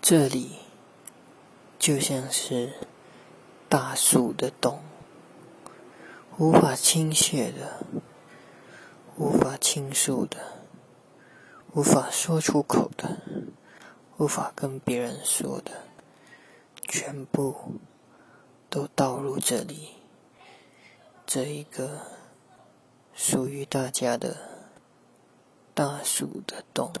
这里就像是大树的洞无法倾泻的无法倾诉的无法说出口的无法跟别人说的全部都倒入这里这一个属于大家的大树的洞。